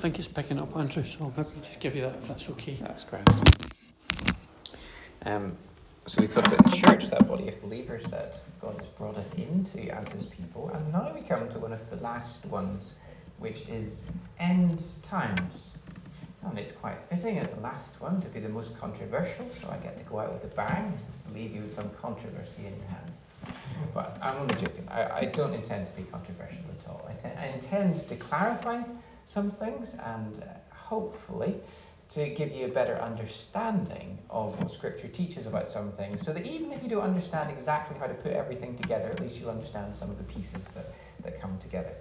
don't think it's picking up, Andrew, so maybe just give you that if that's okay. That's great. Um, so we talked about the church, that body of believers that God has brought us into as his people, and now we come to one of the last ones, which is end times. And it's quite fitting as the last one to be the most controversial, so I get to go out with a bang and leave you with some controversy in your hands. But I'm only joking. I, I don't intend to be controversial at all. I, te- I intend to clarify some things and uh, hopefully to give you a better understanding of what Scripture teaches about some things, so that even if you don't understand exactly how to put everything together, at least you'll understand some of the pieces that, that come together.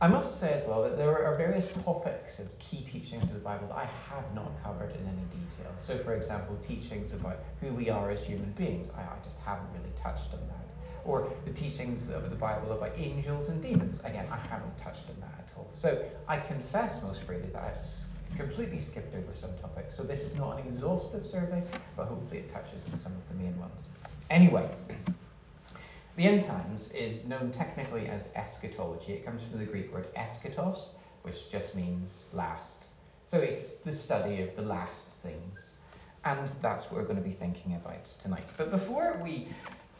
I must say as well that there are various topics of key teachings of the Bible that I have not covered in any detail. So, for example, teachings about who we are as human beings, I, I just haven't really touched on that. Or the teachings of the Bible about angels and demons, again, I haven't touched on that at all. So, I confess most freely that I've completely skipped over some topics. So, this is not an exhaustive survey, but hopefully it touches on some of the main ones. Anyway, the end times is known technically as eschatology. It comes from the Greek word eschatos, which just means last. So it's the study of the last things. And that's what we're going to be thinking about tonight. But before we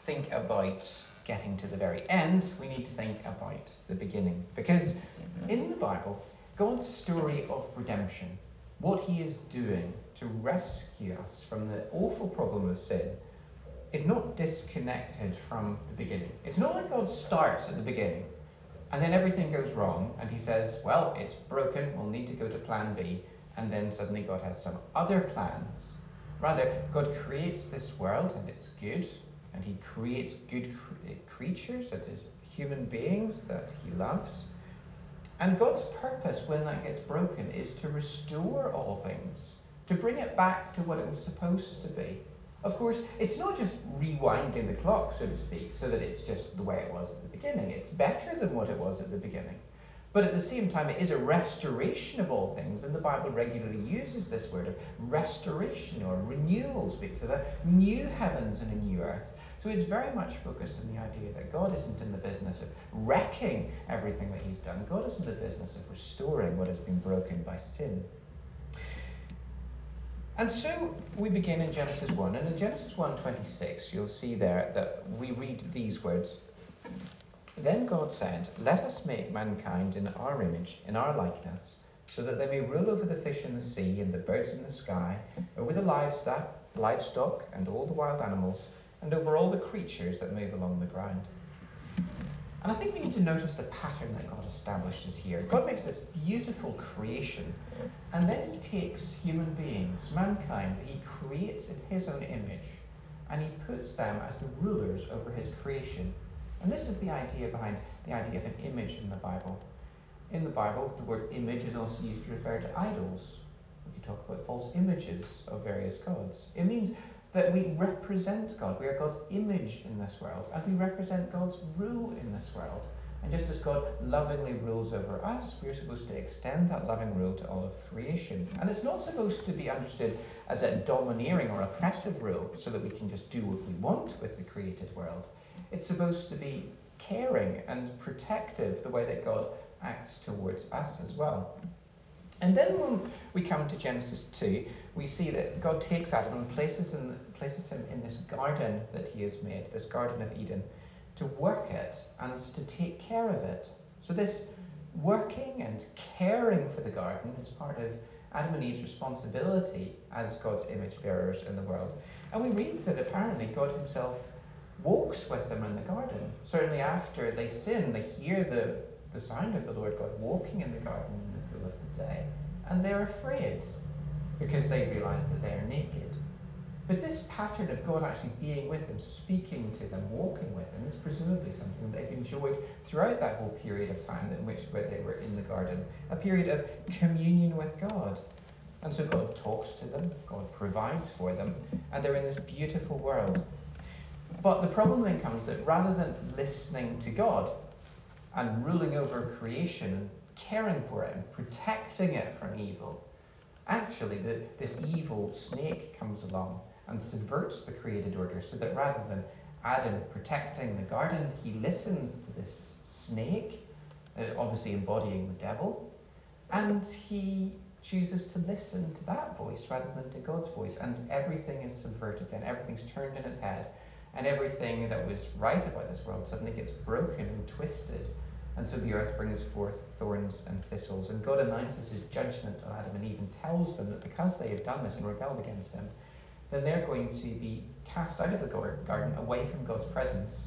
think about getting to the very end, we need to think about the beginning. Because mm-hmm. in the Bible, God's story of redemption, what he is doing to rescue us from the awful problem of sin, is not disconnected from the beginning. It's not like God starts at the beginning and then everything goes wrong and he says, well, it's broken, we'll need to go to plan B, and then suddenly God has some other plans. Rather, God creates this world and it's good, and he creates good uh, creatures, that is, human beings that he loves. And God's purpose when that gets broken is to restore all things, to bring it back to what it was supposed to be. Of course, it's not just rewinding the clock, so to speak, so that it's just the way it was at the beginning. It's better than what it was at the beginning. But at the same time, it is a restoration of all things, and the Bible regularly uses this word of restoration or renewal, speaks of a new heavens and a new earth. So it's very much focused on the idea that God isn't in the business of wrecking everything that He's done. God is in the business of restoring what has been broken by sin. And so we begin in Genesis 1, and in Genesis 1:26, you'll see there that we read these words. Then God said, Let us make mankind in our image, in our likeness, so that they may rule over the fish in the sea and the birds in the sky, over the livestock, livestock and all the wild animals, and over all the creatures that move along the ground. And I think we need to notice the pattern that God establishes here. God makes this beautiful creation, and then He takes human beings, mankind, that He creates in His own image, and He puts them as the rulers over His creation. And this is the idea behind the idea of an image in the Bible. In the Bible, the word image is also used to refer to idols. We could talk about false images of various gods. It means that we represent God. We are God's image in this world, and we represent God's rule in this world. And just as God lovingly rules over us, we're supposed to extend that loving rule to all of creation. And it's not supposed to be understood as a domineering or oppressive rule so that we can just do what we want with the created world. It's supposed to be caring and protective the way that God acts towards us as well. And then when we come to Genesis 2, we see that God takes Adam and places him, places him in this garden that he has made, this Garden of Eden, to work it and to take care of it. So, this working and caring for the garden is part of Adam and Eve's responsibility as God's image bearers in the world. And we read that apparently God himself walks with them in the garden. Certainly after they sin, they hear the, the sound of the Lord God walking in the garden in the cool of the day, and they're afraid because they realize that they are naked. But this pattern of God actually being with them, speaking to them, walking with them, is presumably something they've enjoyed throughout that whole period of time in which where they were in the garden, a period of communion with God. And so God talks to them, God provides for them, and they're in this beautiful world. But the problem then comes that rather than listening to God and ruling over creation and caring for it and protecting it from evil, actually the, this evil snake comes along and subverts the created order so that rather than Adam protecting the garden, he listens to this snake uh, obviously embodying the devil. And he chooses to listen to that voice rather than to God's voice. And everything is subverted then, everything's turned in its head. And everything that was right about this world suddenly gets broken and twisted. And so the earth brings forth thorns and thistles. And God announces his judgment on Adam and Eve and tells them that because they have done this and rebelled against him, then they're going to be cast out of the garden, away from God's presence.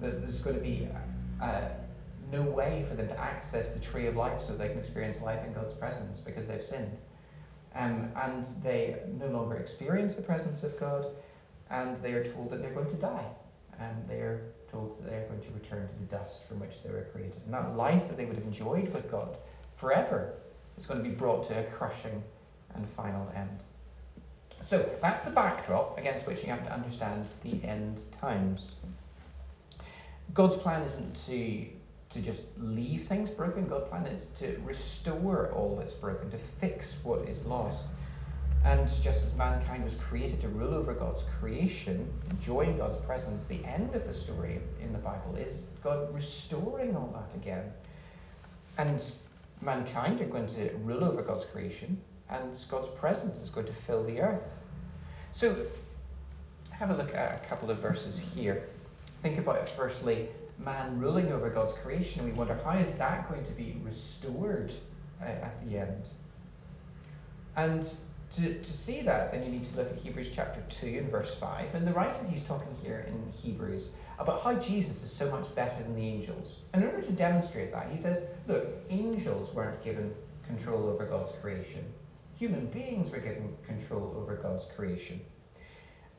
That there's going to be uh, no way for them to access the tree of life so they can experience life in God's presence because they've sinned. Um, and they no longer experience the presence of God, and they are told that they're going to die. And they are told that they're going to return to the dust from which they were created. And that life that they would have enjoyed with God forever is going to be brought to a crushing and final end. So that's the backdrop against which you have to understand the end times. God's plan isn't to to just leave things broken. God's plan is to restore all that's broken, to fix what is lost. And just as mankind was created to rule over God's creation, enjoying God's presence, the end of the story in the Bible is God restoring all that again. And mankind are going to rule over God's creation, and God's presence is going to fill the earth. So, have a look at a couple of verses here. Think about it firstly man ruling over God's creation. We wonder how is that going to be restored uh, at the end? And to, to see that, then you need to look at Hebrews chapter 2 and verse 5. And the writer, he's talking here in Hebrews about how Jesus is so much better than the angels. And in order to demonstrate that, he says, look, angels weren't given control over God's creation. Human beings were given control over God's creation.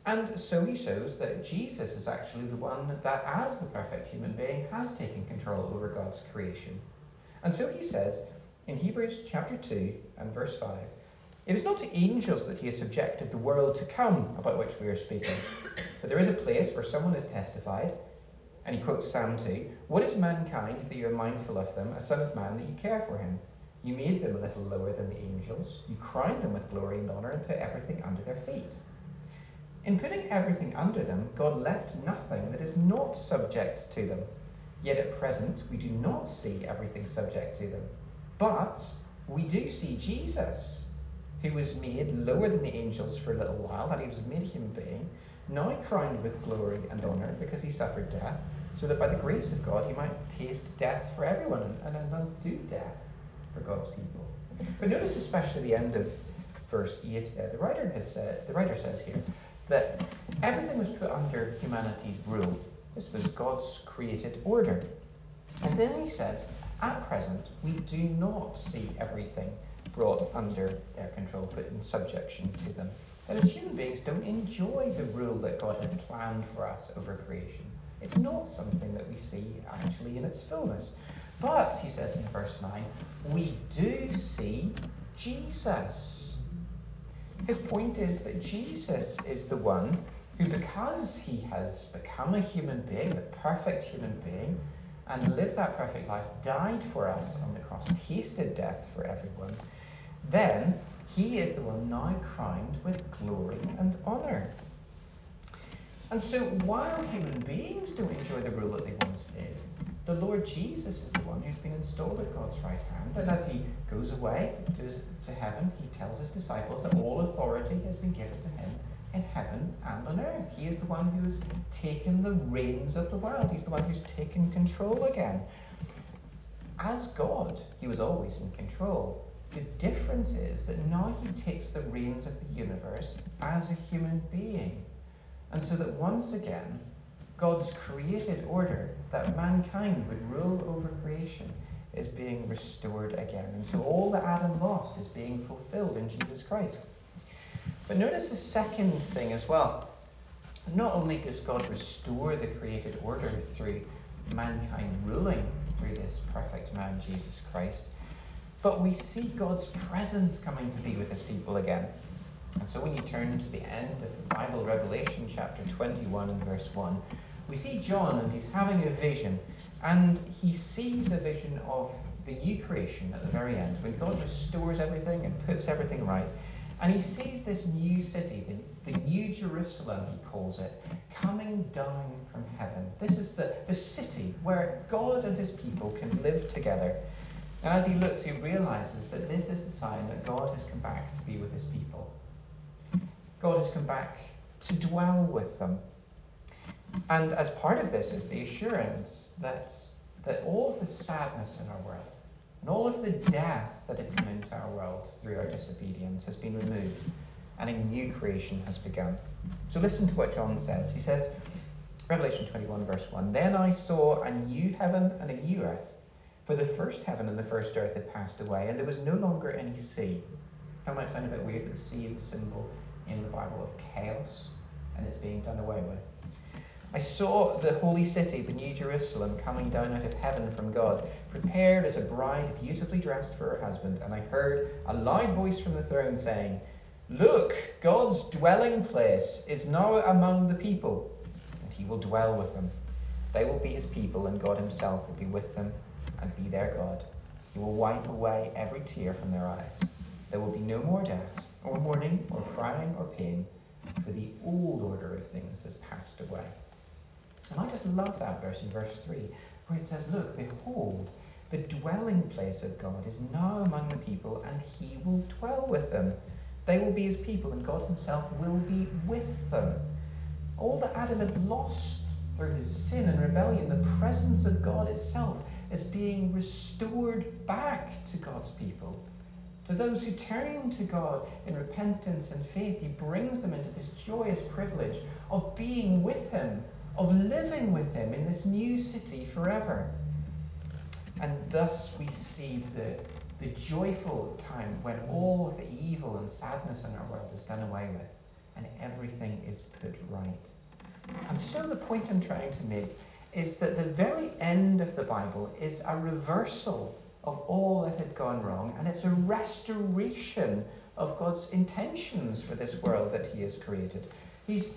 And so he shows that Jesus is actually the one that, as the perfect human being, has taken control over God's creation. And so he says in Hebrews chapter 2 and verse 5 It is not to angels that he has subjected the world to come about which we are speaking, but there is a place where someone has testified, and he quotes Psalm 2 What is mankind that you are mindful of them, a son of man that you care for him? You made them a little lower than the angels, you crowned them with glory and honour, and put everything under their feet. In putting everything under them, God left nothing that is not subject to them. Yet at present, we do not see everything subject to them. But we do see Jesus, who was made lower than the angels for a little while, that he was made a human being, now crowned with glory and honour because he suffered death, so that by the grace of God he might taste death for everyone and, undo death for God's people. But notice especially the end of verse 8 there. The writer has said the writer says here, that everything was put under humanity's rule. This was God's created order. And then he says, at present, we do not see everything brought under their control, put in subjection to them. That as human beings don't enjoy the rule that God had planned for us over creation. It's not something that we see actually in its fullness. But, he says in verse 9, we do see Jesus. His point is that Jesus is the one who, because he has become a human being, the perfect human being, and lived that perfect life, died for us on the cross, tasted death for everyone, then he is the one now crowned with glory and honour. And so while human beings don't enjoy the rule that they once did, the Lord Jesus is the one who's been installed at God's right hand. And as he goes away to, to heaven, he tells his disciples that all authority has been given to him in heaven and on earth. He is the one who's taken the reins of the world. He's the one who's taken control again. As God, he was always in control. The difference is that now he takes the reins of the universe as a human being. And so that once again, God's created order that mankind would rule over creation is being restored again. And so all that Adam lost is being fulfilled in Jesus Christ. But notice the second thing as well. Not only does God restore the created order through mankind ruling through this perfect man, Jesus Christ, but we see God's presence coming to be with his people again. And so when you turn to the end of the Bible, Revelation chapter 21 and verse 1, we see John and he's having a vision, and he sees a vision of the new creation at the very end, when God restores everything and puts everything right. And he sees this new city, the, the New Jerusalem, he calls it, coming down from heaven. This is the, the city where God and his people can live together. And as he looks, he realizes that this is the sign that God has come back to be with his people. God has come back to dwell with them. And as part of this is the assurance that, that all of the sadness in our world, and all of the death that had come into our world through our disobedience has been removed, and a new creation has begun. So listen to what John says. He says, Revelation 21, verse 1 Then I saw a new heaven and a new earth, for the first heaven and the first earth had passed away, and there was no longer any sea. That might sound a bit weird, but the sea is a symbol in the Bible of chaos, and it's being done away with. I saw the holy city, the New Jerusalem, coming down out of heaven from God, prepared as a bride beautifully dressed for her husband. And I heard a loud voice from the throne saying, Look, God's dwelling place is now among the people, and he will dwell with them. They will be his people, and God himself will be with them and be their God. He will wipe away every tear from their eyes. There will be no more death, or mourning, or crying, or pain, for the old order of things has passed away. And I just love that verse in verse 3, where it says, Look, behold, the dwelling place of God is now among the people, and he will dwell with them. They will be his people, and God himself will be with them. All that Adam had lost through his sin and rebellion, the presence of God itself is being restored back to God's people. To those who turn to God in repentance and faith, he brings them into this joyous privilege of being with him of living with him in this new city forever. And thus we see the, the joyful time when all of the evil and sadness in our world is done away with and everything is put right. And so the point I'm trying to make is that the very end of the Bible is a reversal of all that had gone wrong, and it's a restoration of God's intentions for this world that He has created. He's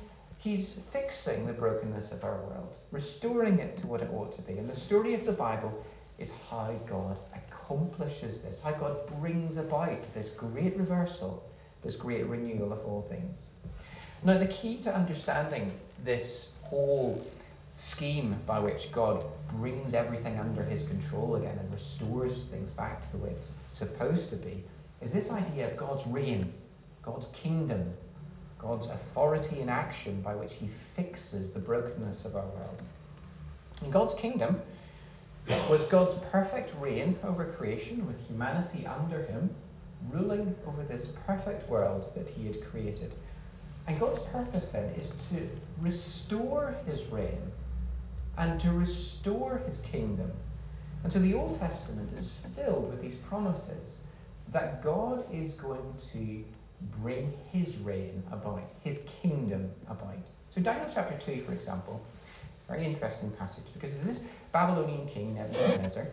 He's fixing the brokenness of our world, restoring it to what it ought to be. And the story of the Bible is how God accomplishes this, how God brings about this great reversal, this great renewal of all things. Now, the key to understanding this whole scheme by which God brings everything under his control again and restores things back to the way it's supposed to be is this idea of God's reign, God's kingdom, God's authority in action by which he fixes the brokenness of our world. And God's kingdom was God's perfect reign over creation with humanity under him, ruling over this perfect world that he had created. And God's purpose then is to restore his reign and to restore his kingdom. And so the Old Testament is filled with these promises that God is going to bring his reign about, his kingdom about. So Daniel chapter 2, for example, very interesting passage because this Babylonian king Nebuchadnezzar.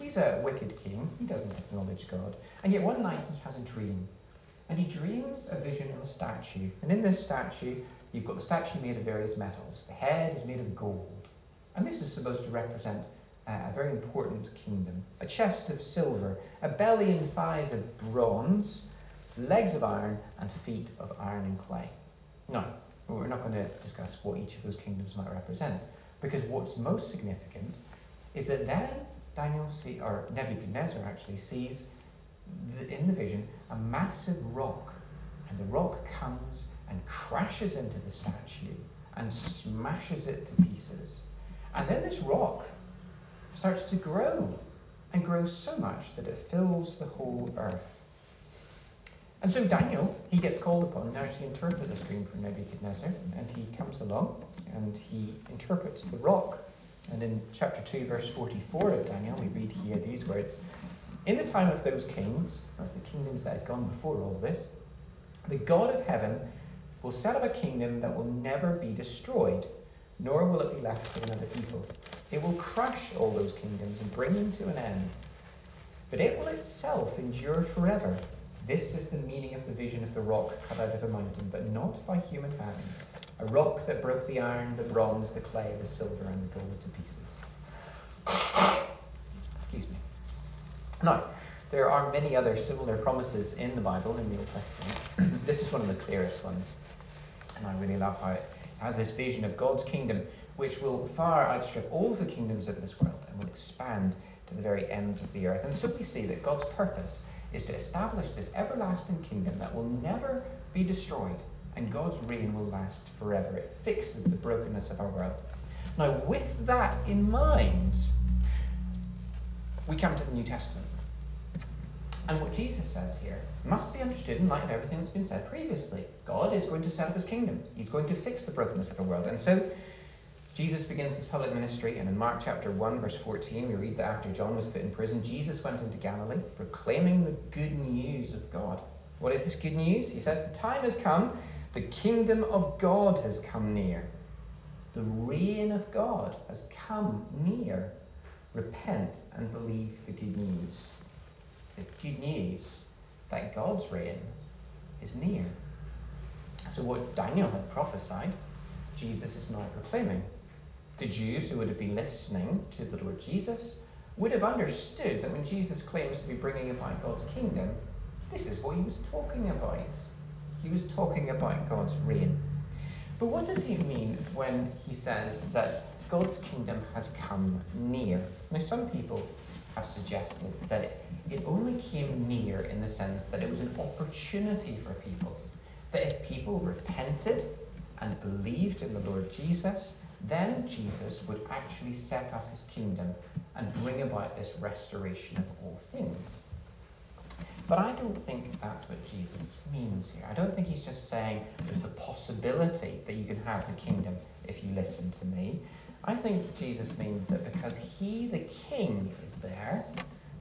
He's a wicked king. He doesn't acknowledge God. And yet one night he has a dream. And he dreams a vision of a statue. And in this statue, you've got the statue made of various metals. The head is made of gold. And this is supposed to represent uh, a very important kingdom. A chest of silver, a belly and thighs of bronze, legs of iron, and feet of iron and clay. Now, we're not going to discuss what each of those kingdoms might represent, because what's most significant is that then Daniel see, or Nebuchadnezzar actually sees the, in the vision a massive rock, and the rock comes and crashes into the statue and smashes it to pieces. And then this rock starts to grow and grows so much that it fills the whole earth. And so Daniel, he gets called upon now to interpret this dream for Nebuchadnezzar, and he comes along and he interprets the rock. And in chapter 2, verse 44 of Daniel, we read here these words In the time of those kings, that's the kingdoms that had gone before all this, the God of heaven will set up a kingdom that will never be destroyed, nor will it be left for another people. It will crush all those kingdoms and bring them to an end. But it will itself endure forever. This is the meaning of the vision of the rock cut out of a mountain, but not by human hands. A rock that broke the iron, the bronze, the clay, the silver, and the gold to pieces. Excuse me. Now, There are many other similar promises in the Bible, in the Old Testament. this is one of the clearest ones. And I really love how it has this vision of God's kingdom, which will far outstrip all the kingdoms of this world and will expand to the very ends of the earth. And so we see that God's purpose is to establish this everlasting kingdom that will never be destroyed, and God's reign will last forever. It fixes the brokenness of our world. Now, with that in mind, we come to the New Testament. And what Jesus says here must be understood in light of everything that's been said previously. God is going to set up his kingdom. He's going to fix the brokenness of the world. And so Jesus begins his public ministry, and in Mark chapter 1, verse 14, we read that after John was put in prison, Jesus went into Galilee, proclaiming the good news of God. What is this good news? He says, The time has come, the kingdom of God has come near. The reign of God has come near. Repent and believe the good news. The good news that God's reign is near. So, what Daniel had prophesied, Jesus is now proclaiming. The Jews who would have been listening to the Lord Jesus would have understood that when Jesus claims to be bringing about God's kingdom, this is what he was talking about. He was talking about God's reign. But what does he mean when he says that God's kingdom has come near? Now, some people have suggested that it, it only came near in the sense that it was an opportunity for people. That if people repented and believed in the Lord Jesus, then Jesus would actually set up his kingdom and bring about this restoration of all things. But I don't think that's what Jesus means here. I don't think he's just saying there's the possibility that you can have the kingdom if you listen to me. I think Jesus means that because he, the king, is there,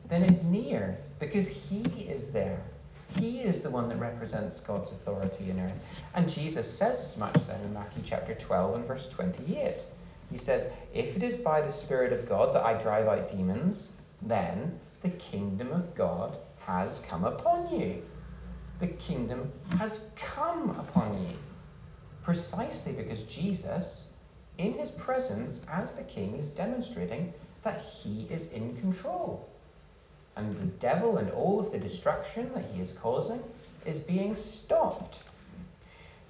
then it's near, because he is there. He is the one that represents God's authority in earth. And Jesus says as much then in Matthew chapter 12 and verse 28. He says, If it is by the Spirit of God that I drive out demons, then the kingdom of God has come upon you. The kingdom has come upon you. Precisely because Jesus, in his presence as the king, is demonstrating that he is in control. And the devil and all of the destruction that he is causing is being stopped.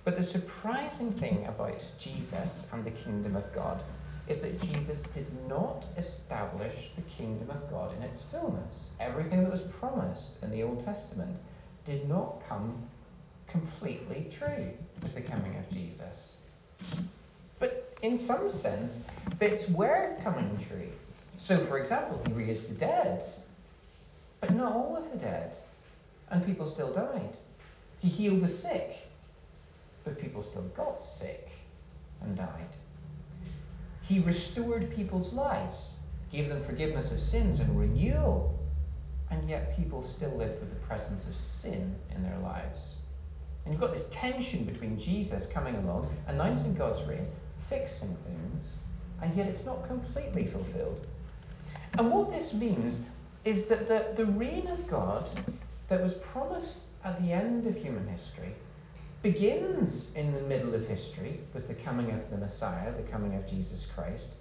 But the surprising thing about Jesus and the kingdom of God is that Jesus did not establish the kingdom of God in its fullness. Everything that was promised in the Old Testament did not come completely true with the coming of Jesus. In some sense, bits were coming true. So, for example, he raised the dead, but not all of the dead, and people still died. He healed the sick, but people still got sick and died. He restored people's lives, gave them forgiveness of sins and renewal, and yet people still lived with the presence of sin in their lives. And you've got this tension between Jesus coming along, announcing God's reign, fixing things, and yet it's not completely fulfilled. And what this means is that the, the reign of God that was promised at the end of human history begins in the middle of history with the coming of the Messiah, the coming of Jesus Christ.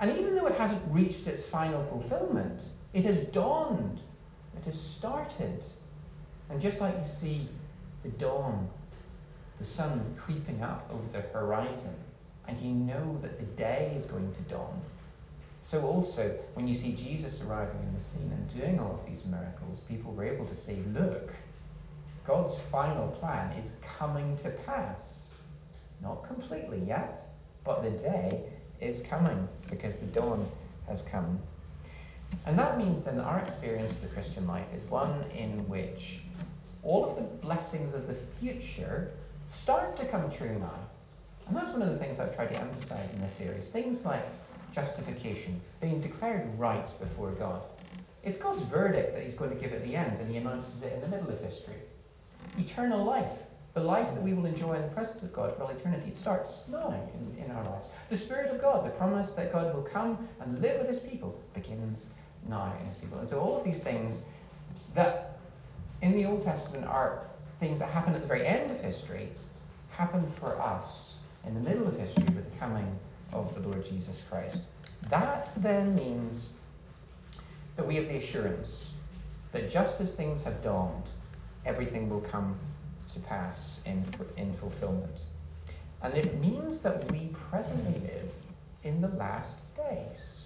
And even though it hasn't reached its final fulfillment, it has dawned, it has started. And just like you see the dawn, the sun creeping up over the horizon, and you know that the day is going to dawn. So, also, when you see Jesus arriving in the scene and doing all of these miracles, people were able to say, Look, God's final plan is coming to pass. Not completely yet, but the day is coming because the dawn has come. And that means then that our experience of the Christian life is one in which all of the blessings of the future start to come true now. That's one of the things I've tried to emphasize in this series. Things like justification, being declared right before God. It's God's verdict that He's going to give at the end, and He announces it in the middle of history eternal life, the life that we will enjoy in the presence of God for all eternity, it starts now in, in our lives. The Spirit of God, the promise that God will come and live with His people, begins now in His people. And so all of these things that in the Old Testament are things that happen at the very end of history happen for us in the middle of history with the coming of the Lord Jesus Christ. That then means that we have the assurance that just as things have dawned, everything will come to pass in, in fulfillment. And it means that we presently live in the last days.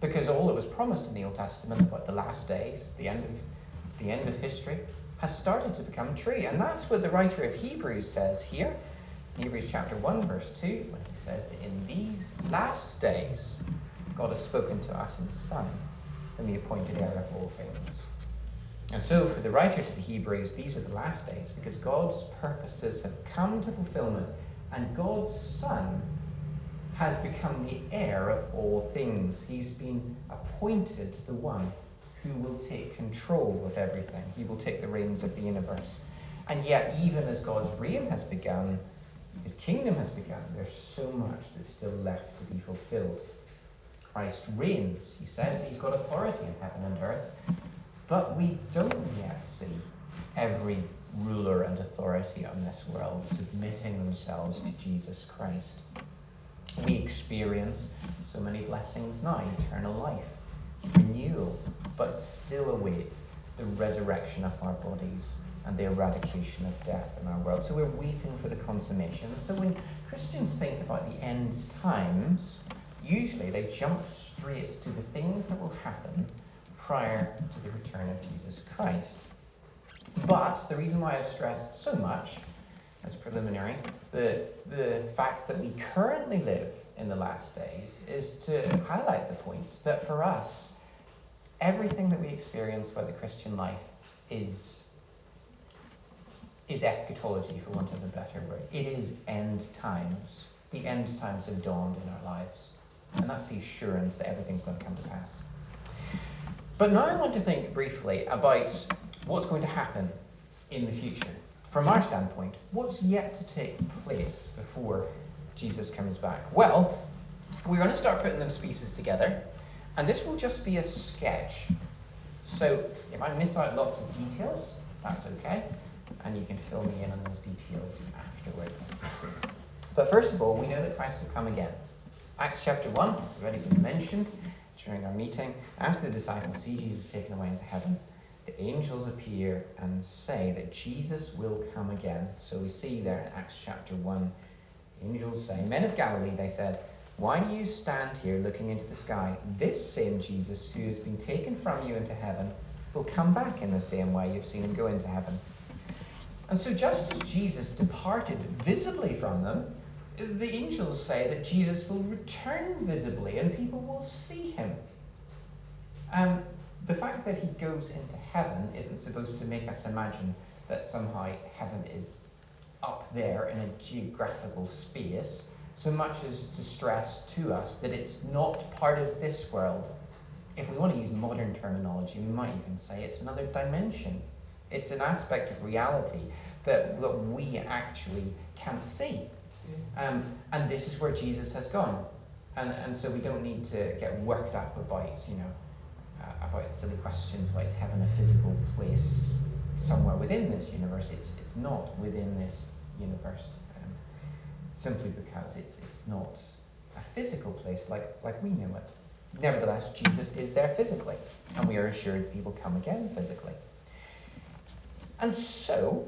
Because all that was promised in the Old Testament about the last days, the end of, the end of history, has started to become true. And that's what the writer of Hebrews says here. Hebrews chapter 1, verse 2, when he says that in these last days, God has spoken to us in the Son, and the appointed heir of all things. And so, for the writer to the Hebrews, these are the last days because God's purposes have come to fulfillment, and God's Son has become the heir of all things. He's been appointed the one who will take control of everything, he will take the reins of the universe. And yet, even as God's reign has begun, his kingdom has begun, there's so much that's still left to be fulfilled. Christ reigns. He says that he's got authority in heaven and earth, but we don't yet see every ruler and authority on this world submitting themselves to Jesus Christ. We experience so many blessings now eternal life, renewal, but still await the resurrection of our bodies and the eradication of death in our world. So we're waiting for the consummation. So when Christians think about the end times, usually they jump straight to the things that will happen prior to the return of Jesus Christ. But the reason why I've stressed so much as preliminary the, the fact that we currently live in the last days is to highlight the point that for us, everything that we experience by the Christian life is is eschatology, for want of a better word. It is end times. The end times have dawned in our lives. And that's the assurance that everything's going to come to pass. But now I want to think briefly about what's going to happen in the future. From our standpoint, what's yet to take place before Jesus comes back? Well, we're going to start putting those pieces together, and this will just be a sketch. So if I miss out lots of details, that's okay and you can fill me in on afterwards. But first of all, we know that Christ will come again. Acts chapter 1 has already been mentioned during our meeting. After the disciples see Jesus taken away into heaven, the angels appear and say that Jesus will come again. So we see there in Acts chapter 1, angels say, Men of Galilee, they said, why do you stand here looking into the sky? This same Jesus who has been taken from you into heaven will come back in the same way you've seen him go into heaven. And so, just as Jesus departed visibly from them, the angels say that Jesus will return visibly and people will see him. Um, the fact that he goes into heaven isn't supposed to make us imagine that somehow heaven is up there in a geographical space, so much as to stress to us that it's not part of this world. If we want to use modern terminology, we might even say it's another dimension. It's an aspect of reality that, that we actually can't see. Um, and this is where Jesus has gone. And, and so we don't need to get worked up about, you know, uh, about silly questions like is heaven a physical place somewhere within this universe? It's, it's not within this universe, um, simply because it's, it's not a physical place like, like we know it. Nevertheless, Jesus is there physically, and we are assured he will come again physically. And so,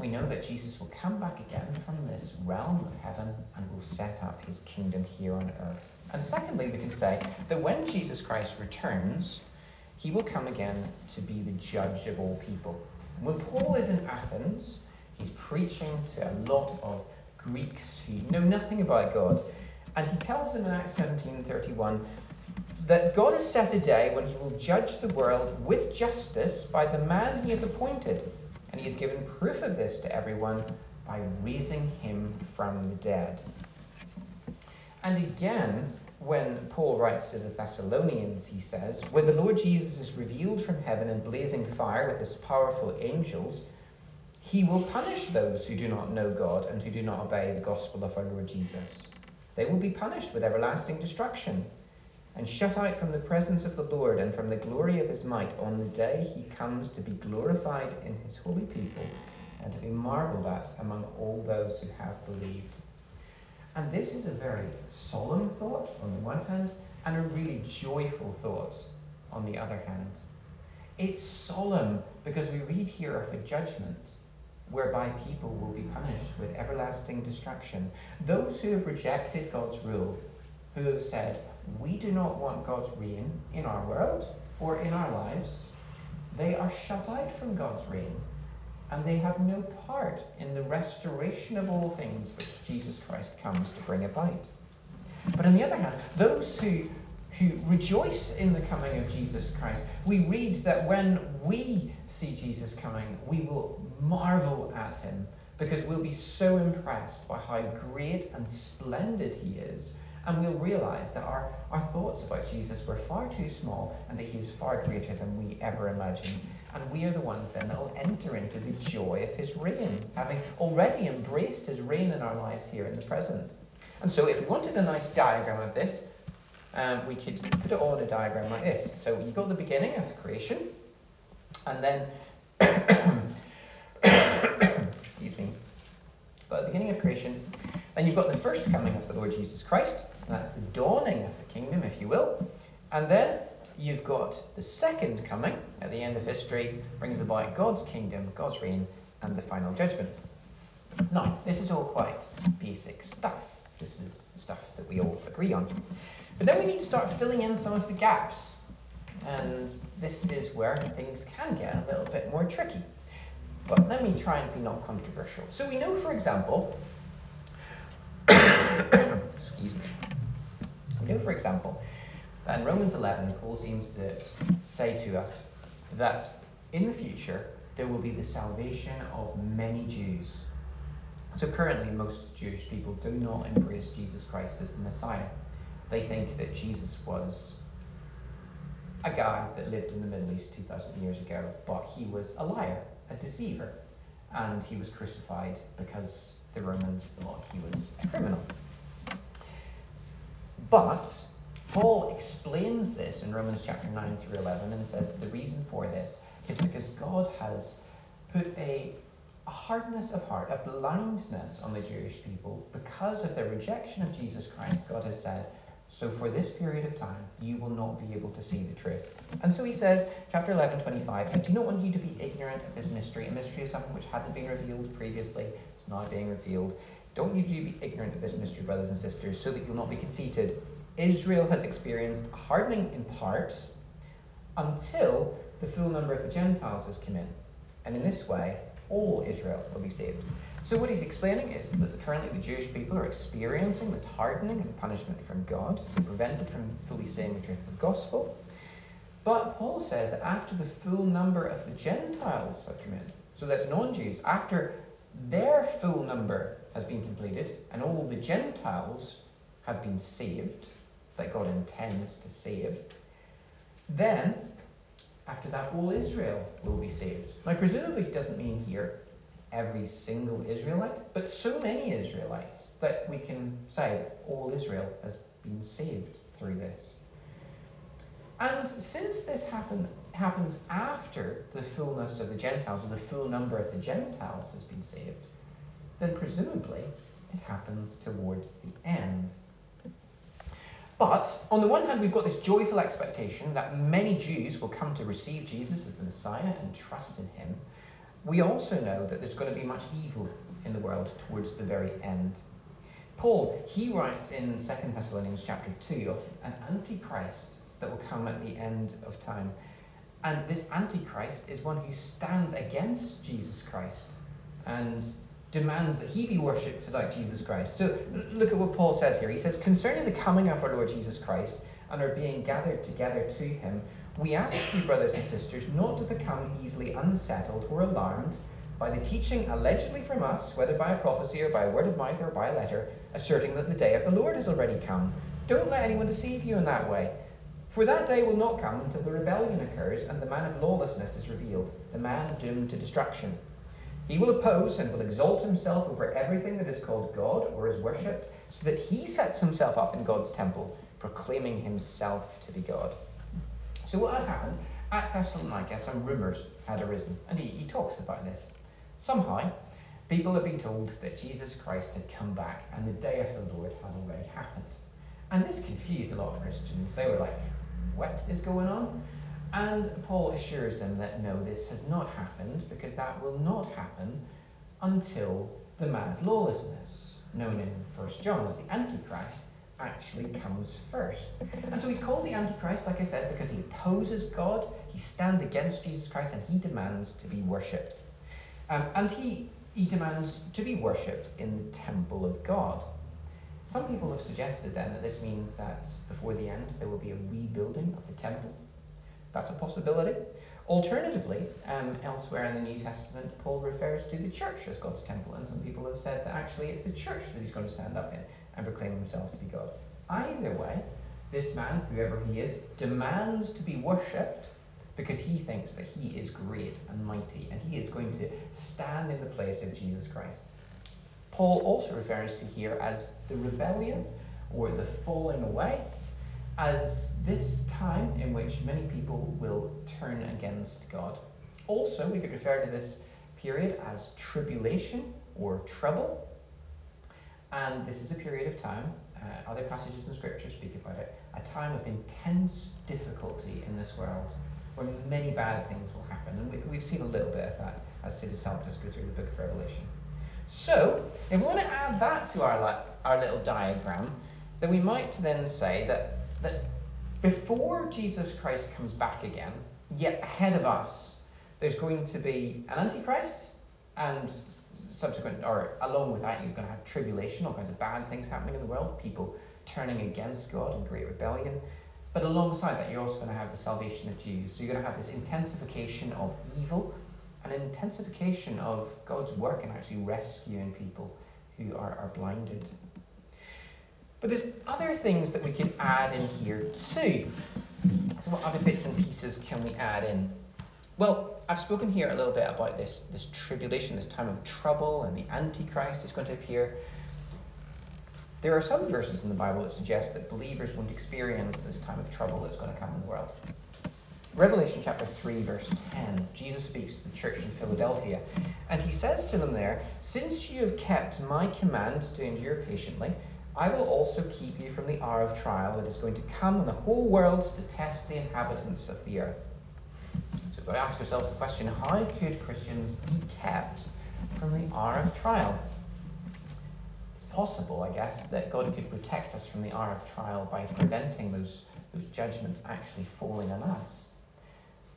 we know that Jesus will come back again from this realm of heaven and will set up his kingdom here on earth. And secondly, we can say that when Jesus Christ returns, he will come again to be the judge of all people. When Paul is in Athens, he's preaching to a lot of Greeks who know nothing about God. And he tells them in Acts 17:31 that God has set a day when he will judge the world with justice by the man he has appointed and he has given proof of this to everyone by raising him from the dead. And again, when Paul writes to the Thessalonians, he says, When the Lord Jesus is revealed from heaven in blazing fire with his powerful angels, he will punish those who do not know God and who do not obey the gospel of our Lord Jesus. They will be punished with everlasting destruction and shut out from the presence of the Lord and from the glory of his might on the day he comes to be glorified in his holy people and to be marveled at among all those who have believed. And this is a very solemn thought on the one hand, and a really joyful thought on the other hand. It's solemn because we read here of a judgment whereby people will be punished with everlasting destruction. Those who have rejected God's rule, who have said, We do not want God's reign in our world or in our lives, they are shut out from God's reign and they have no part in the restoration of all things which Jesus Christ comes to bring about. But on the other hand, those who who rejoice in the coming of Jesus Christ. We read that when we see Jesus coming, we will marvel at him because we'll be so impressed by how great and splendid he is. And we'll realize that our, our thoughts about Jesus were far too small and that he is far greater than we ever imagined. And we are the ones then that will enter into the joy of his reign, having already embraced his reign in our lives here in the present. And so, if we wanted a nice diagram of this, um, we could put it all in a diagram like this. So you've got the beginning of creation, and then, excuse me, got the beginning of creation, then you've got the first coming of the Lord Jesus Christ, that's the dawning of the kingdom, if you will, and then you've got the second coming at the end of history, brings about God's kingdom, God's reign, and the final judgment. Now, this is all quite basic stuff. This is stuff that we all agree on. But then we need to start filling in some of the gaps. And this is where things can get a little bit more tricky. But let me try and be not controversial. So we know, for example, excuse me. For example, in Romans 11, Paul seems to say to us that in the future there will be the salvation of many Jews. So currently, most Jewish people do not embrace Jesus Christ as the Messiah. They think that Jesus was a guy that lived in the Middle East 2,000 years ago, but he was a liar, a deceiver, and he was crucified because the Romans thought he was a criminal. But Paul explains this in Romans chapter 9 through 11 and says that the reason for this is because God has put a, hardness of heart, a blindness on the Jewish people because of their rejection of Jesus Christ. God has said, so for this period of time, you will not be able to see the truth. And so he says, chapter 11, 25, I do not want you to be ignorant of this mystery. A mystery is something which hadn't been revealed previously. It's now being revealed. Don't you be ignorant of this mystery, brothers and sisters, so that you'll not be conceited. Israel has experienced hardening in part until the full number of the Gentiles has come in. And in this way, all Israel will be saved. So what he's explaining is that currently the Jewish people are experiencing this hardening as a punishment from God, so prevented from fully saying the truth of the gospel. But Paul says that after the full number of the Gentiles have come in, so that's non-Jews, after their full number has been completed and all the Gentiles have been saved, that God intends to save, then after that all Israel will be saved. Now presumably he doesn't mean here every single Israelite, but so many Israelites that we can say all Israel has been saved through this. And since this happen, happens after the fullness of the Gentiles, or the full number of the Gentiles has been saved, then presumably it happens towards the end. But on the one hand, we've got this joyful expectation that many Jews will come to receive Jesus as the Messiah and trust in him we also know that there's going to be much evil in the world towards the very end. Paul, he writes in 2 Thessalonians chapter 2 of an antichrist that will come at the end of time. And this antichrist is one who stands against Jesus Christ and demands that he be worshipped like Jesus Christ. So look at what Paul says here. He says, Concerning the coming of our Lord Jesus Christ and our being gathered together to him, we ask you, brothers and sisters, not to become easily unsettled or alarmed by the teaching allegedly from us, whether by a prophecy or by a word of mouth or by a letter, asserting that the day of the Lord has already come. Don't let anyone deceive you in that way. For that day will not come until the rebellion occurs and the man of lawlessness is revealed, the man doomed to destruction. He will oppose and will exalt himself over everything that is called God or is worshipped, so that he sets himself up in God's temple, proclaiming himself to be God. So what had happened at Thessalonica, some rumours had arisen, and he, he talks about this. Somehow, people had been told that Jesus Christ had come back and the day of the Lord had already happened. And this confused a lot of Christians. They were like, what is going on? And Paul assures them that no, this has not happened because that will not happen until the man of lawlessness, known in 1 John as the Antichrist, actually comes first. And so he's called the Antichrist, like I said, because he opposes God, he stands against Jesus Christ, and he demands to be worshipped. Um, and he, he demands to be worshipped in the temple of God. Some people have suggested then that this means that before the end there will be a rebuilding of the temple. That's a possibility. Alternatively, um, elsewhere in the New Testament, Paul refers to the church as God's temple, and some people have said that actually it's the church that he's going to stand up in and proclaim himself to be God. Either way, this man, whoever he is, demands to be worshipped because he thinks that he is great and mighty, and he is going to stand in the place of Jesus Christ. Paul also refers to here as the rebellion or the falling away as this time in which many people will turn against God. Also, we could refer to this period as tribulation or trouble. And this is a period of time, uh, other passages in Scripture speak about it, a time of intense difficulty in this world where many bad things will happen. And we, have seen a little bit of that as Sid has helped us go through the book of Revelation. So, if we want to add that to our, our little diagram, then we might then say that that before Jesus Christ comes back again, yet ahead of us, there's going to be an antichrist, and subsequent, or along with that, you're going to have tribulation, all kinds of bad things happening in the world, people turning against God in great rebellion. But alongside that, you're also going to have the salvation of Jews. So you're going to have this intensification of evil, an intensification of God's work in actually rescuing people who are, are blinded but there's other things that we can add in here too. So what other bits and pieces can we add in? Well, I've spoken here a little bit about this, this tribulation, this time of trouble, and the Antichrist is going to appear. There are some verses in the Bible that suggest that believers won't experience this time of trouble that's going to come in the world. Revelation chapter 3, verse 10, Jesus speaks to the church in Philadelphia, and he says to them there, Since you have kept my command to endure patiently, I will also keep you from the hour of trial that is going to come on the whole world to test the inhabitants of the earth. So we've got to ask ourselves the question how could Christians be kept from the hour of trial? It's possible, I guess, that God could protect us from the hour of trial by preventing those, those judgments actually falling on us.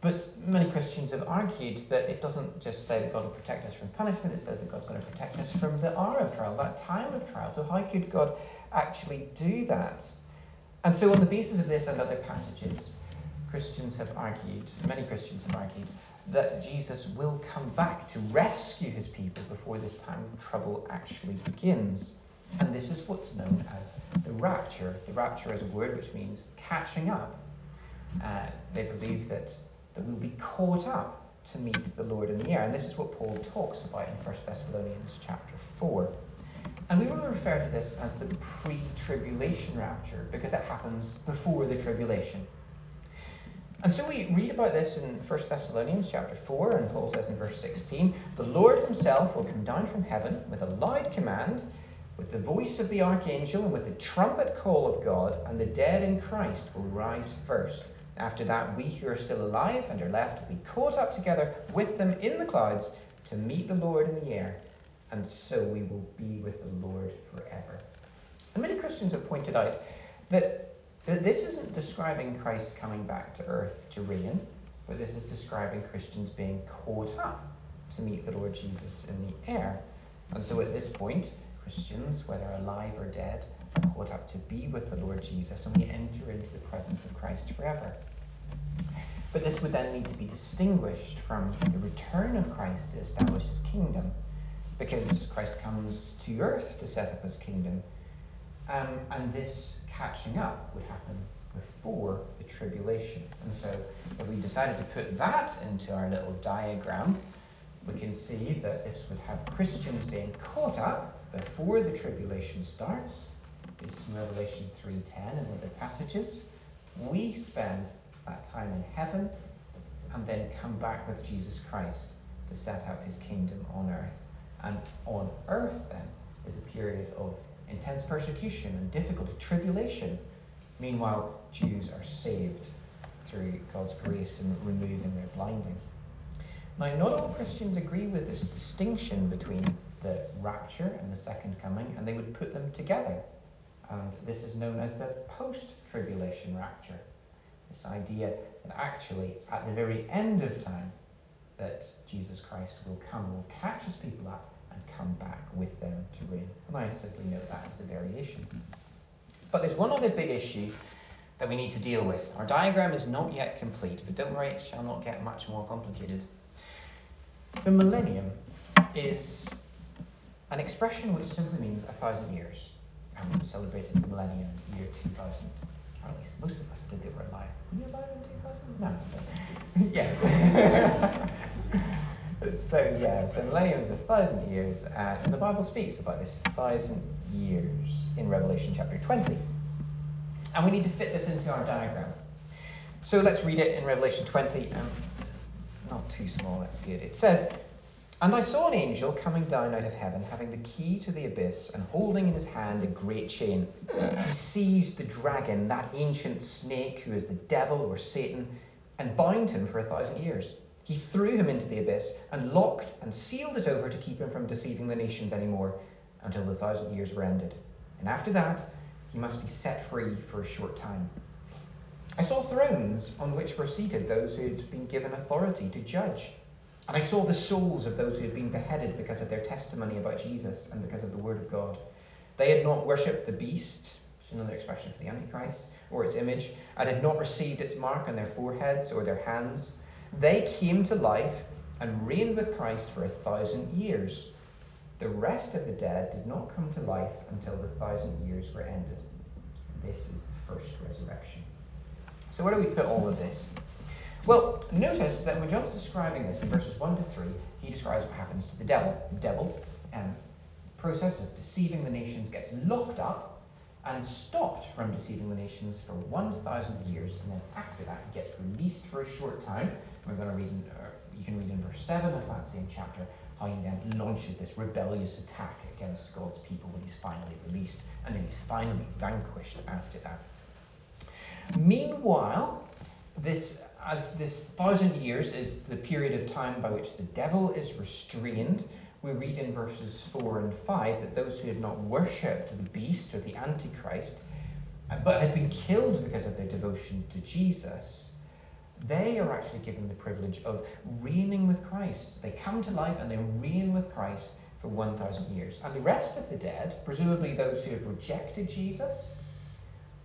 But many Christians have argued that it doesn't just say that God will protect us from punishment, it says that God's going to protect us from the hour of trial, that time of trial. So, how could God actually do that? And so, on the basis of this and other passages, Christians have argued, many Christians have argued, that Jesus will come back to rescue his people before this time of trouble actually begins. And this is what's known as the rapture. The rapture is a word which means catching up. Uh, they believe that that we'll be caught up to meet the Lord in the air. And this is what Paul talks about in 1 Thessalonians chapter 4. And we will refer to this as the pre tribulation rapture because it happens before the tribulation. And so we read about this in 1 Thessalonians chapter 4, and Paul says in verse 16 The Lord himself will come down from heaven with a loud command, with the voice of the archangel, and with the trumpet call of God, and the dead in Christ will rise first. After that, we who are still alive and are left will be caught up together with them in the clouds to meet the Lord in the air, and so we will be with the Lord forever. And many Christians have pointed out that, that this isn't describing Christ coming back to earth to reign, but this is describing Christians being caught up to meet the Lord Jesus in the air. And so at this point, Christians, whether alive or dead, caught up to be with the Lord Jesus, and we enter into the presence of Christ forever. But this would then need to be distinguished from the return of Christ to establish his kingdom, because Christ comes to earth to set up his kingdom. Um, and this catching up would happen before the tribulation. And so, if we decided to put that into our little diagram, we can see that this would have Christians being caught up before the tribulation starts. In Revelation 3:10 and other passages. We spend that time in heaven and then come back with Jesus Christ to set up his kingdom on earth. And on earth, then, is a period of intense persecution and difficulty, tribulation. Meanwhile, Jews are saved through God's grace and removing their blinding. Now, not all Christians agree with this distinction between the rapture and the second coming, and they would put them together. And this is known as the post tribulation rapture. This idea that actually, at the very end of time, that Jesus Christ will come, will catch his people up, and come back with them to reign. And I simply note that as a variation. But there's one other big issue that we need to deal with. Our diagram is not yet complete, but don't worry, it shall not get much more complicated. The millennium is an expression which simply means a thousand years. Celebrated the millennium year 2000. Or at least most of us did that were alive. Were you alive in 2000? No. So, yes. so, yeah, so millennium is a thousand years, uh, and the Bible speaks about this thousand years in Revelation chapter 20. And we need to fit this into our diagram. So let's read it in Revelation 20. Um, not too small, that's good. It says, And I saw an angel coming down out of heaven, having the key to the abyss, and holding in his hand a great chain. He seized the dragon, that ancient snake who is the devil or Satan, and bound him for a thousand years. He threw him into the abyss, and locked and sealed it over to keep him from deceiving the nations any more, until the thousand years were ended. And after that, he must be set free for a short time. I saw thrones on which were seated those who had been given authority to judge. And I saw the souls of those who had been beheaded because of their testimony about Jesus and because of the word of God. They had not worshipped the beast, which is another expression for the Antichrist, or its image, and had not received its mark on their foreheads or their hands. They came to life and reigned with Christ for a thousand years. The rest of the dead did not come to life until the thousand years were ended. This is the first resurrection. So, where do we put all of this? Well, notice that when John's describing this in verses 1 to 3, he describes what happens to the devil. The devil, um, process of deceiving the nations, gets locked up and stopped from deceiving the nations for 1,000 years, and then after that, he gets released for a short time. We're going to read, in, uh, you can read in verse 7 of that same chapter how he then launches this rebellious attack against God's people when he's finally released, and then he's finally vanquished after that. Meanwhile, this as this thousand years is the period of time by which the devil is restrained, we read in verses 4 and 5 that those who had not worshipped the beast or the Antichrist, uh, but had been killed because of their devotion to Jesus, they are actually given the privilege of reigning with Christ. They come to life and they reign with Christ for 1,000 years. And the rest of the dead, presumably those who have rejected Jesus,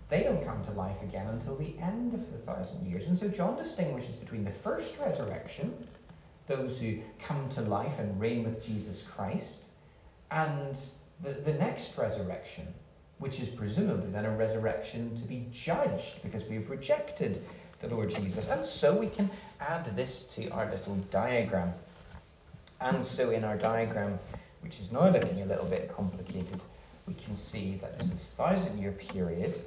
they don't come to life again until the end of the thousand years. And so John distinguishes between the first resurrection, those who come to life and reign with Jesus Christ, and the, the next resurrection, which is presumably then a resurrection to be judged because we've rejected the Lord Jesus. And so we can add this to our little diagram. And so in our diagram, which is now looking a little bit complicated, we can see that there's this thousand year period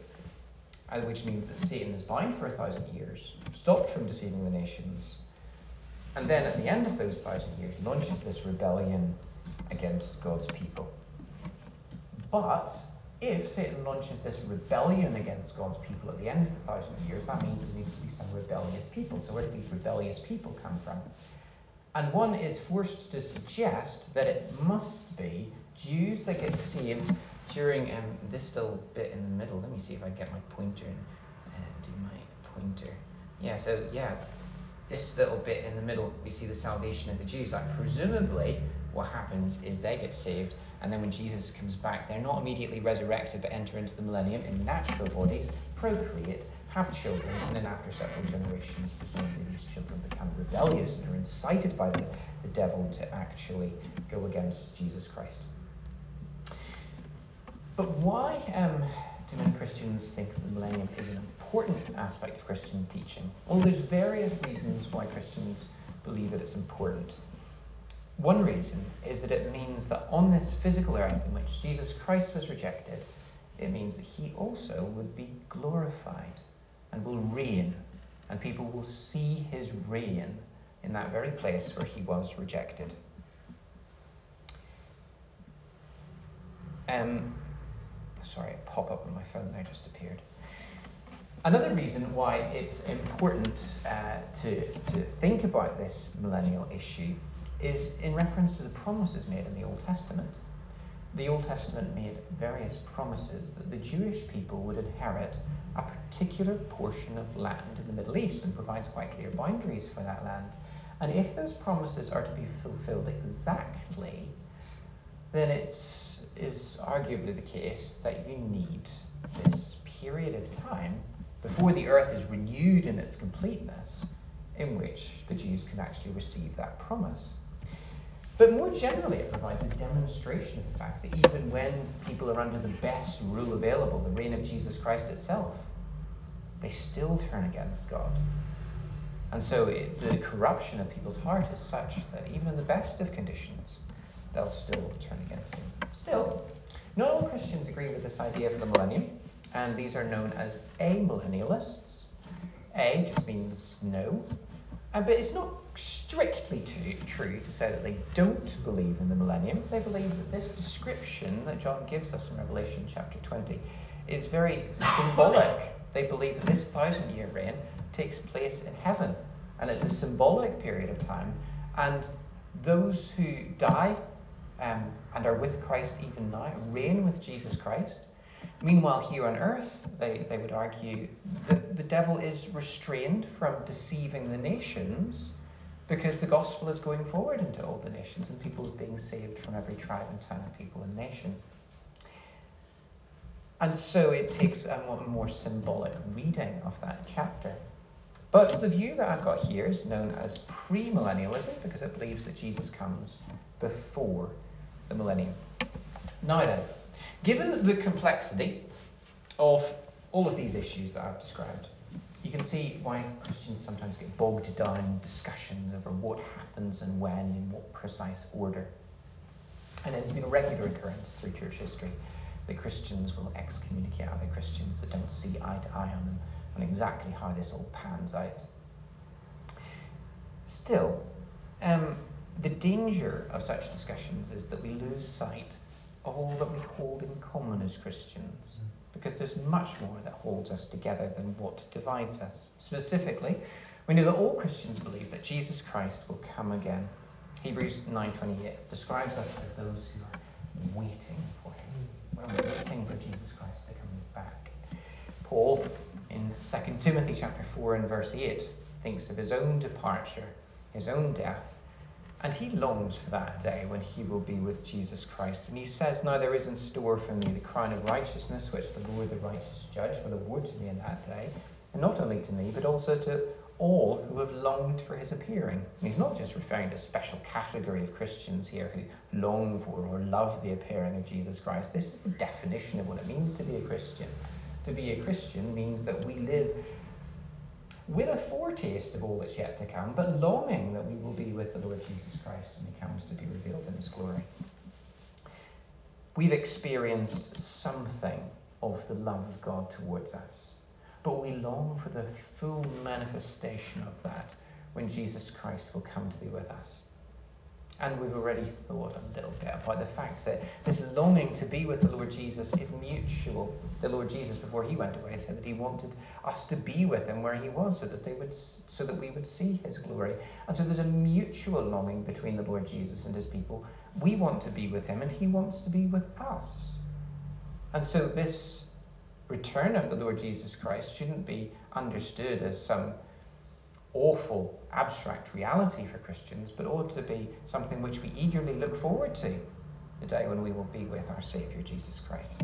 which means that Satan is bound for a thousand years, stopped from deceiving the nations, and then at the end of those thousand years launches this rebellion against God's people. But if Satan launches this rebellion against God's people at the end of the thousand years, that means there needs to be some rebellious people. So where do these rebellious people come from? And one is forced to suggest that it must be Jews that get saved during um, this little bit in the middle, let me see if I get my pointer and uh, do my pointer. Yeah, so yeah, this little bit in the middle, we see the salvation of the Jews. Like, presumably, what happens is they get saved, and then when Jesus comes back, they're not immediately resurrected but enter into the millennium in natural bodies, procreate, have children, and then after several generations, presumably these children become rebellious and are incited by the, the devil to actually go against Jesus Christ. But why um, do many Christians think that the millennium is an important aspect of Christian teaching? Well, there's various reasons why Christians believe that it's important. One reason is that it means that on this physical earth in which Jesus Christ was rejected, it means that he also would be glorified and will reign, and people will see his reign in that very place where he was rejected. Um, sorry, a pop up on my phone there just appeared. Another reason why it's important uh, to, to think about this millennial issue is in reference to the promises made in the Old Testament. The Old Testament made various promises that the Jewish people would inherit a particular portion of land in the Middle East and provides quite clear boundaries for that land. And if those promises are to be fulfilled exactly, then it is arguably the case that you need this period of time before the earth is renewed in its completeness in which the Jews can actually receive that promise. But more generally, it provides a demonstration of the fact that even when people are under the best rule available, the reign of Jesus Christ itself, they still turn against God. And so it, the corruption of people's heart is such that even in the best of conditions, they'll still turn against Him. Still, not all Christians agree with this idea of the millennium, and these are known as amillennialists. A just means no, but it's not strictly true to say that they don't believe in the millennium. They believe that this description that John gives us in Revelation chapter 20 is very symbolic. They believe that this thousand year reign takes place in heaven, and it's a symbolic period of time. And those who die um, and are with Christ even now reign with Jesus Christ. Meanwhile, here on earth, they, they would argue that the devil is restrained from deceiving the nations because the gospel is going forward into all the nations and people are being saved from every tribe and tongue and people and nation. And so it takes a more symbolic reading of that chapter. But the view that I've got here is known as premillennialism because it believes that Jesus comes before the millennium. Now then, given the complexity of all of these issues that I've described, you can see why Christians sometimes get bogged down in discussions over what happens and when in what precise order. And it's been a regular occurrence through church history that Christians will excommunicate other Christians that don't see eye to eye on them on exactly how this all pans out. Still, um, the danger of such discussions is that we lose sight of all that we hold in common as Christians because there's much more that holds us together than what divides us. Specifically, we know that all Christians believe that Jesus Christ will come again. Hebrews 9:28 describes us as those who are waiting for him. We're waiting for Jesus Christ to come back. Paul in 2 Timothy chapter 4 and verse 8 thinks of his own departure, his own death, and he longs for that day when he will be with Jesus Christ. And he says, Now there is in store for me the crown of righteousness, which the Lord, the righteous judge, will award to me in that day. And not only to me, but also to all who have longed for his appearing. And he's not just referring to a special category of Christians here who long for or love the appearing of Jesus Christ. This is the definition of what it means to be a Christian. To be a Christian means that we live with a foretaste of all that's yet to come, but longing that we will be with the Lord Jesus Christ when he comes to be revealed in his glory. We've experienced something of the love of God towards us, but we long for the full manifestation of that when Jesus Christ will come to be with us. And we've already thought a little bit about the fact that this longing to be with the Lord Jesus is mutual. The Lord Jesus, before he went away, said that he wanted us to be with him where he was, so that they would, so that we would see his glory. And so there's a mutual longing between the Lord Jesus and his people. We want to be with him, and he wants to be with us. And so this return of the Lord Jesus Christ shouldn't be understood as some awful abstract reality for Christians, but ought to be something which we eagerly look forward to the day when we will be with our Saviour Jesus Christ.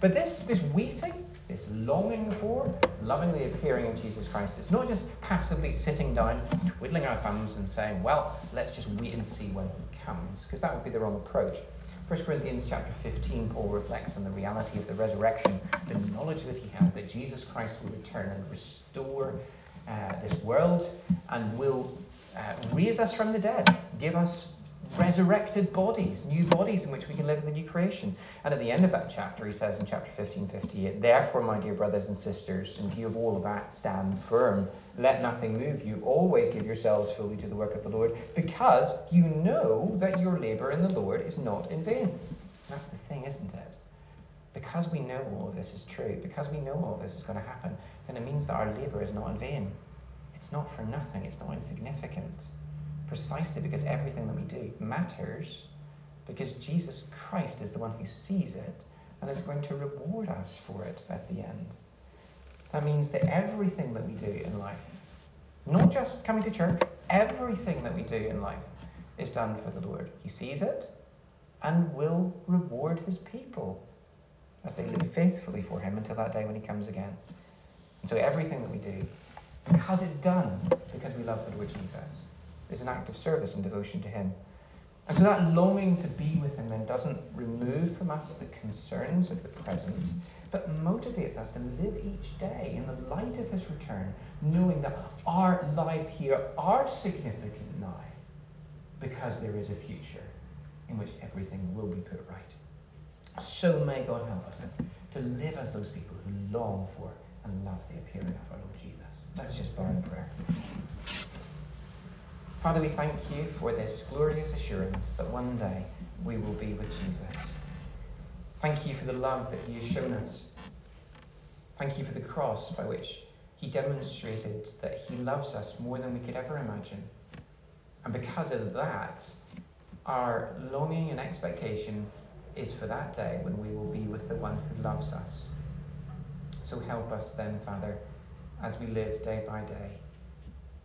But this, this waiting, this longing for, lovingly appearing in Jesus Christ, it's not just passively sitting down, twiddling our thumbs and saying, well, let's just wait and see when he comes, because that would be the wrong approach. 1 Corinthians chapter 15, Paul reflects on the reality of the resurrection, the knowledge that he has that Jesus Christ will return and restore uh, this world and will uh, raise us from the dead, give us resurrected bodies, new bodies in which we can live in the new creation. And at the end of that chapter, he says in chapter 15, 58, Therefore, my dear brothers and sisters, in view of all of that, stand firm. Let nothing move you. Always give yourselves fully to the work of the Lord, because you know that your labor in the Lord is not in vain. That's the thing, isn't it? because we know all of this is true, because we know all of this is going to happen, then it means that our labour is not in vain. It's not for nothing, it's not insignificant. Precisely because everything that we do matters, because Jesus Christ is the one who sees it and is going to reward us for it at the end. That means that everything that we do in life, not just coming to church, everything that we do in life is done for the Lord. He sees it and will reward his people as they live faithfully for him until that day when he comes again. And so everything that we do, because it's done because we love the Lord Jesus, is an act of service and devotion to him. And so that longing to be with him then doesn't remove from us the concerns of the present, but motivates us to live each day in the light of his return, knowing that our lives here are significant now because there is a future in which everything will be put right. So may God help us to live as those people who long for and love the appearing of our Lord Jesus. Let's just bow in prayer. Father, we thank you for this glorious assurance that one day we will be with Jesus. Thank you for the love that he has shown us. Thank you for the cross by which he demonstrated that he loves us more than we could ever imagine. And because of that, our longing and expectation is for that day when we will be with the one who loves us. So help us then, Father, as we live day by day,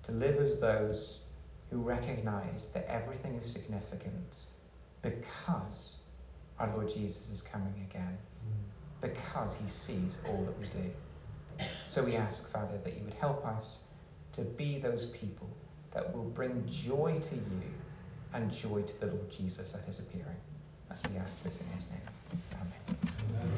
to live as those who recognize that everything is significant because our Lord Jesus is coming again, because he sees all that we do. So we ask, Father, that you would help us to be those people that will bring joy to you and joy to the Lord Jesus at his appearing. As we ask this in his name. Amen. Sorry,